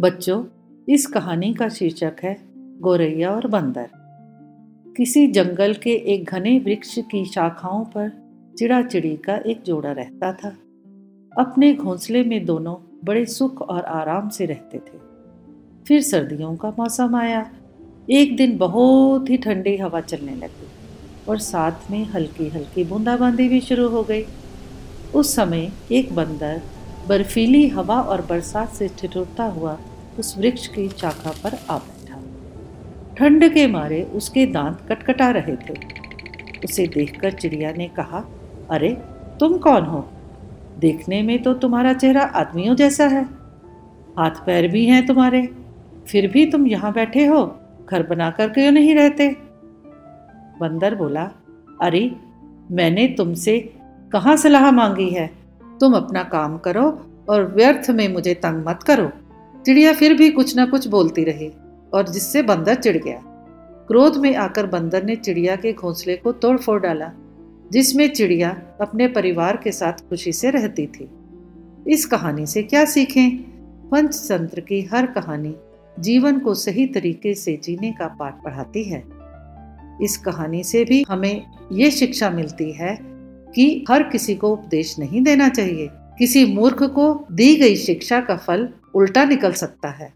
बच्चों, इस कहानी का शीर्षक है, गोरैया और बंदर। किसी जंगल के एक घने वृक्ष की शाखाओं पर चिड़ा चिड़ी का एक जोड़ा रहता था। अपने घोंसले में दोनों बड़े सुख और आराम से रहते थे। फिर सर्दियों का मौसम आया। एक दिन बहुत ही ठंडी हवा चलने लगी और साथ में हल्की हल्की बूंदाबांदी भी शुरू हो गई। उस समय एक बंदर बर्फीली हवा और बरसात से ठिठुरता हुआ उस वृक्ष की शाखा पर आ बैठा। ठंड के मारे उसके दांत कटकटा रहे थे। उसे देखकर चिड़िया ने कहा, अरे, तुम कौन हो? देखने में तो तुम्हारा चेहरा आदमियों जैसा है। हाथ पैर भी हैं तुम्हारे। फिर भी तुम यहाँ बैठे हो? घर बनाकर क्यों नहीं रहते? बंदर बोला, अरे, मैंने तुमसे कहाँ सलाह मांगी है? तुम अपना काम करो और व्यर्थ में मुझे तंग मत करो। चिड़िया फिर भी कुछ न कुछ बोलती रही और जिससे बंदर चिढ़ गया। क्रोध में आकर बंदर ने चिड़िया के घोंसले को तोड़ फोड़ डाला, जिसमें चिड़िया अपने परिवार के साथ खुशी से रहती थी। इस कहानी से क्या सीखें? पंचतंत्र की हर कहानी जीवन को सही तरीके से जीने का पाठ पढ़ाती है। इस कहानी से भी हमें ये शिक्षा मिलती है कि हर किसी को उपदेश नहीं देना चाहिए। किसी मूर्ख को दी गई शिक्षा का फल उल्टा निकल सकता है।